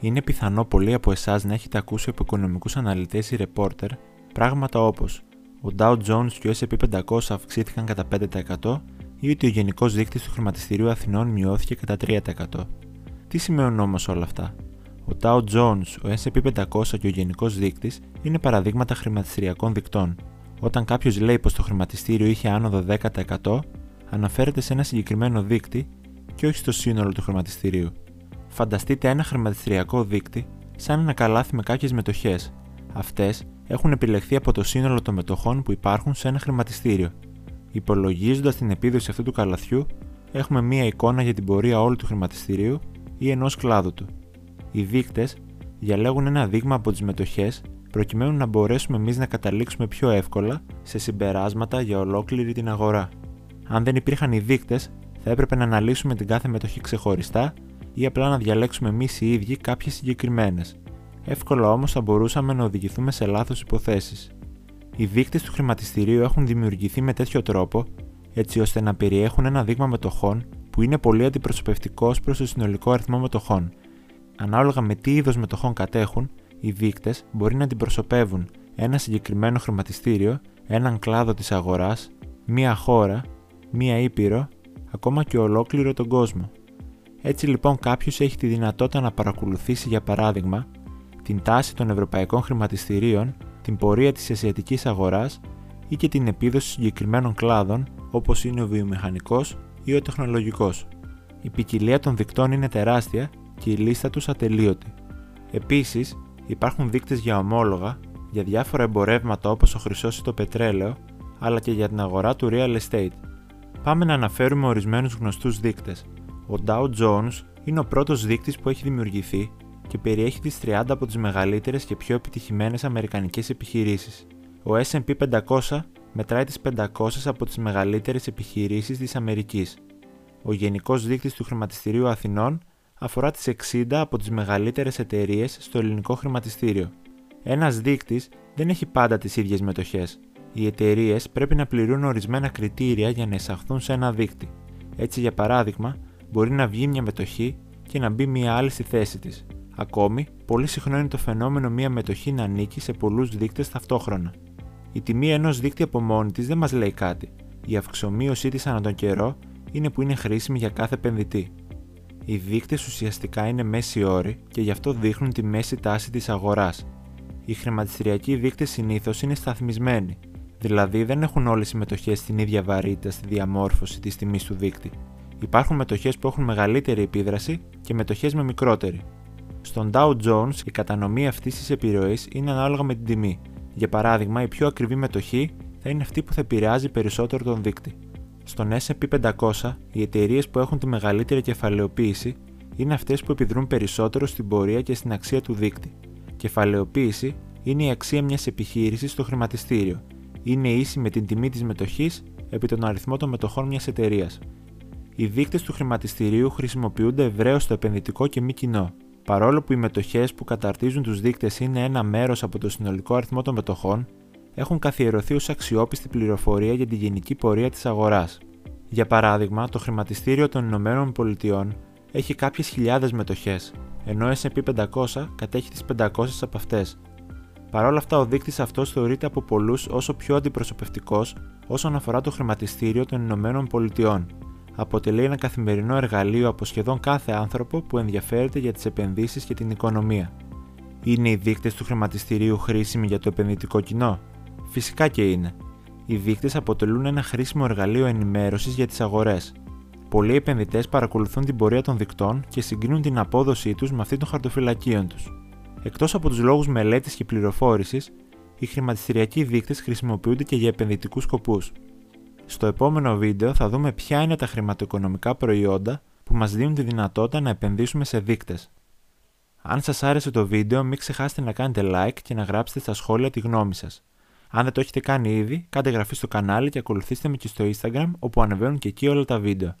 Είναι πιθανό πολλοί από εσάς να έχετε ακούσει από οικονομικούς αναλυτές ή reporter πράγματα όπως ο Dow Jones και ο SP 500 αυξήθηκαν κατά 5% ή ότι ο γενικός δείκτης του χρηματιστηρίου Αθηνών μειώθηκε κατά 3%. Τι σημαίνουν όμως όλα αυτά; Ο Dow Jones, ο SP 500 και ο γενικός δείκτης είναι παραδείγματα χρηματιστηριακών δικτών. Όταν κάποιος λέει πως το χρηματιστήριο είχε άνοδο 10%, αναφέρεται σε ένα συγκεκριμένο δείκτη και όχι στο σύνολο του χρηματιστηρίου. Φανταστείτε ένα χρηματιστηριακό δείκτη σαν ένα καλάθι με κάποιες μετοχές. Αυτές έχουν επιλεχθεί από το σύνολο των μετοχών που υπάρχουν σε ένα χρηματιστήριο. Υπολογίζοντας την επίδοση αυτού του καλαθιού, έχουμε μία εικόνα για την πορεία όλου του χρηματιστηρίου ή ενός κλάδου του. Οι δείκτες διαλέγουν ένα δείγμα από τις μετοχές προκειμένου να μπορέσουμε εμείς να καταλήξουμε πιο εύκολα σε συμπεράσματα για ολόκληρη την αγορά. Αν δεν υπήρχαν οι δείκτες, θα έπρεπε να αναλύσουμε την κάθε μετοχή ξεχωριστά ή απλά να διαλέξουμε εμείς οι ίδιοι κάποιες συγκεκριμένες. Εύκολα όμως θα μπορούσαμε να οδηγηθούμε σε λάθος υποθέσεις. Οι δείκτες του χρηματιστηρίου έχουν δημιουργηθεί με τέτοιο τρόπο έτσι ώστε να περιέχουν ένα δείγμα μετοχών που είναι πολύ αντιπροσωπευτικό προς το συνολικό αριθμό μετοχών. Ανάλογα με τι είδος μετοχών κατέχουν, οι δείκτες μπορεί να αντιπροσωπεύουν ένα συγκεκριμένο χρηματιστήριο, έναν κλάδο της αγοράς, μία χώρα, μία ήπειρο, ακόμα και ολόκληρο τον κόσμο. Έτσι λοιπόν κάποιος έχει τη δυνατότητα να παρακολουθήσει για παράδειγμα την τάση των ευρωπαϊκών χρηματιστηρίων, την πορεία της ασιατικής αγοράς ή και την επίδοση συγκεκριμένων κλάδων όπως είναι ο βιομηχανικός ή ο τεχνολογικός. Η ποικιλία των δικτών είναι τεράστια και η λίστα τους ατελείωτη. Επίσης, υπάρχουν δείκτες για ομόλογα, για διάφορα εμπορεύματα όπως ο χρυσός ή το πετρέλαιο, αλλά και για την αγορά του real estate. Πάμε να αναφέρουμε ορισμένους γνωστούς δείκτες. Ο Dow Jones είναι ο πρώτος δείκτης που έχει δημιουργηθεί και περιέχει τις 30 από τις μεγαλύτερες και πιο επιτυχημένες αμερικανικές επιχειρήσεις. Ο S&P 500 μετράει τις 500 από τις μεγαλύτερες επιχειρήσεις της Αμερικής. Ο Γενικός Δείκτης του Χρηματιστηρίου Αθηνών αφορά τις 60 από τις μεγαλύτερες εταιρείες στο ελληνικό χρηματιστήριο. Ένας δείκτης δεν έχει πάντα τις ίδιες μετοχές. Οι εταιρείες πρέπει να πληρούν ορισμένα κριτήρια για να εισαχθούν σε ένα δείκτη. Έτσι, για παράδειγμα, μπορεί να βγει μια μετοχή και να μπει μια άλλη στη θέση της. Ακόμη, πολύ συχνό είναι το φαινόμενο μια μετοχή να ανήκει σε πολλούς δείκτες ταυτόχρονα. Η τιμή ενός δείκτη από μόνη της δεν μας λέει κάτι. Η αυξομοίωσή της ανά τον καιρό είναι που είναι χρήσιμη για κάθε επενδυτή. Οι δείκτες ουσιαστικά είναι μέση όρη και γι' αυτό δείχνουν τη μέση τάση της αγοράς. Οι χρηματιστηριακοί δείκτες συνήθως είναι σταθμισμένοι, δηλαδή δεν έχουν όλες οι μετοχές την ίδια βαρύτητα στη διαμόρφωση της τιμής του δείκτη. Υπάρχουν μετοχές που έχουν μεγαλύτερη επίδραση και μετοχές με μικρότερη. Στον Dow Jones η κατανομή αυτής της επιρροής είναι ανάλογα με την τιμή. Για παράδειγμα, η πιο ακριβή μετοχή θα είναι αυτή που θα επηρεάζει περισσότερο τον δείκτη. Στον SP 500, οι εταιρείες που έχουν τη μεγαλύτερη κεφαλαιοποίηση είναι αυτές που επιδρούν περισσότερο στην πορεία και στην αξία του δείκτη. Κεφαλαιοποίηση είναι η αξία μιας επιχείρησης στο χρηματιστήριο. Είναι ίση με την τιμή της μετοχής επί τον αριθμό των μετοχών μιας εταιρείας. Οι δείκτες του χρηματιστηρίου χρησιμοποιούνται ευρέως στο επενδυτικό και μη κοινό. Παρόλο που οι μετοχές που καταρτίζουν τους δείκτες είναι ένα μέρος από το συνολικό αριθμό των μετοχών, έχουν καθιερωθεί ως αξιόπιστη πληροφορία για τη γενική πορεία της αγοράς. Για παράδειγμα, το χρηματιστήριο των Ηνωμένων Πολιτειών έχει κάποιες χιλιάδες μετοχές, ενώ ο SP 500 κατέχει τις 500 από αυτές. Παρ' όλα αυτά, ο δείκτης αυτός θεωρείται από πολλούς όσο πιο αντιπροσωπευτικός όσον αφορά το χρηματιστήριο των Ηνωμένων Πολιτειών, αποτελεί ένα καθημερινό εργαλείο από σχεδόν κάθε άνθρωπο που ενδιαφέρεται για τις επενδύσεις και την οικονομία. Είναι οι δείκτες του χρηματιστηρίου χρήσιμοι για το επενδυτικό κοινό; Φυσικά και είναι. Οι δείκτες αποτελούν ένα χρήσιμο εργαλείο ενημέρωσης για τις αγορές. Πολλοί επενδυτές παρακολουθούν την πορεία των δικτών και συγκρίνουν την απόδοσή τους με αυτή των χαρτοφυλακίων τους. Εκτός από τους λόγους μελέτης και πληροφόρησης, οι χρηματιστηριακοί δείκτες χρησιμοποιούνται και για επενδυτικούς σκοπούς. Στο επόμενο βίντεο θα δούμε ποια είναι τα χρηματοοικονομικά προϊόντα που μας δίνουν τη δυνατότητα να επενδύσουμε σε δείκτες. Αν σας άρεσε το βίντεο μην ξεχάσετε να κάνετε like και να γράψετε στα σχόλια τη γνώμη σας. Αν δεν το έχετε κάνει ήδη, κάντε εγγραφή στο κανάλι και ακολουθήστε με και στο Instagram όπου ανεβαίνουν και εκεί όλα τα βίντεο.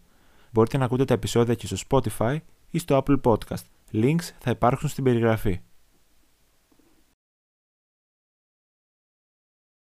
Μπορείτε να ακούτε τα επεισόδια και στο Spotify ή στο Apple Podcast. Links θα υπάρξουν στην περιγραφή.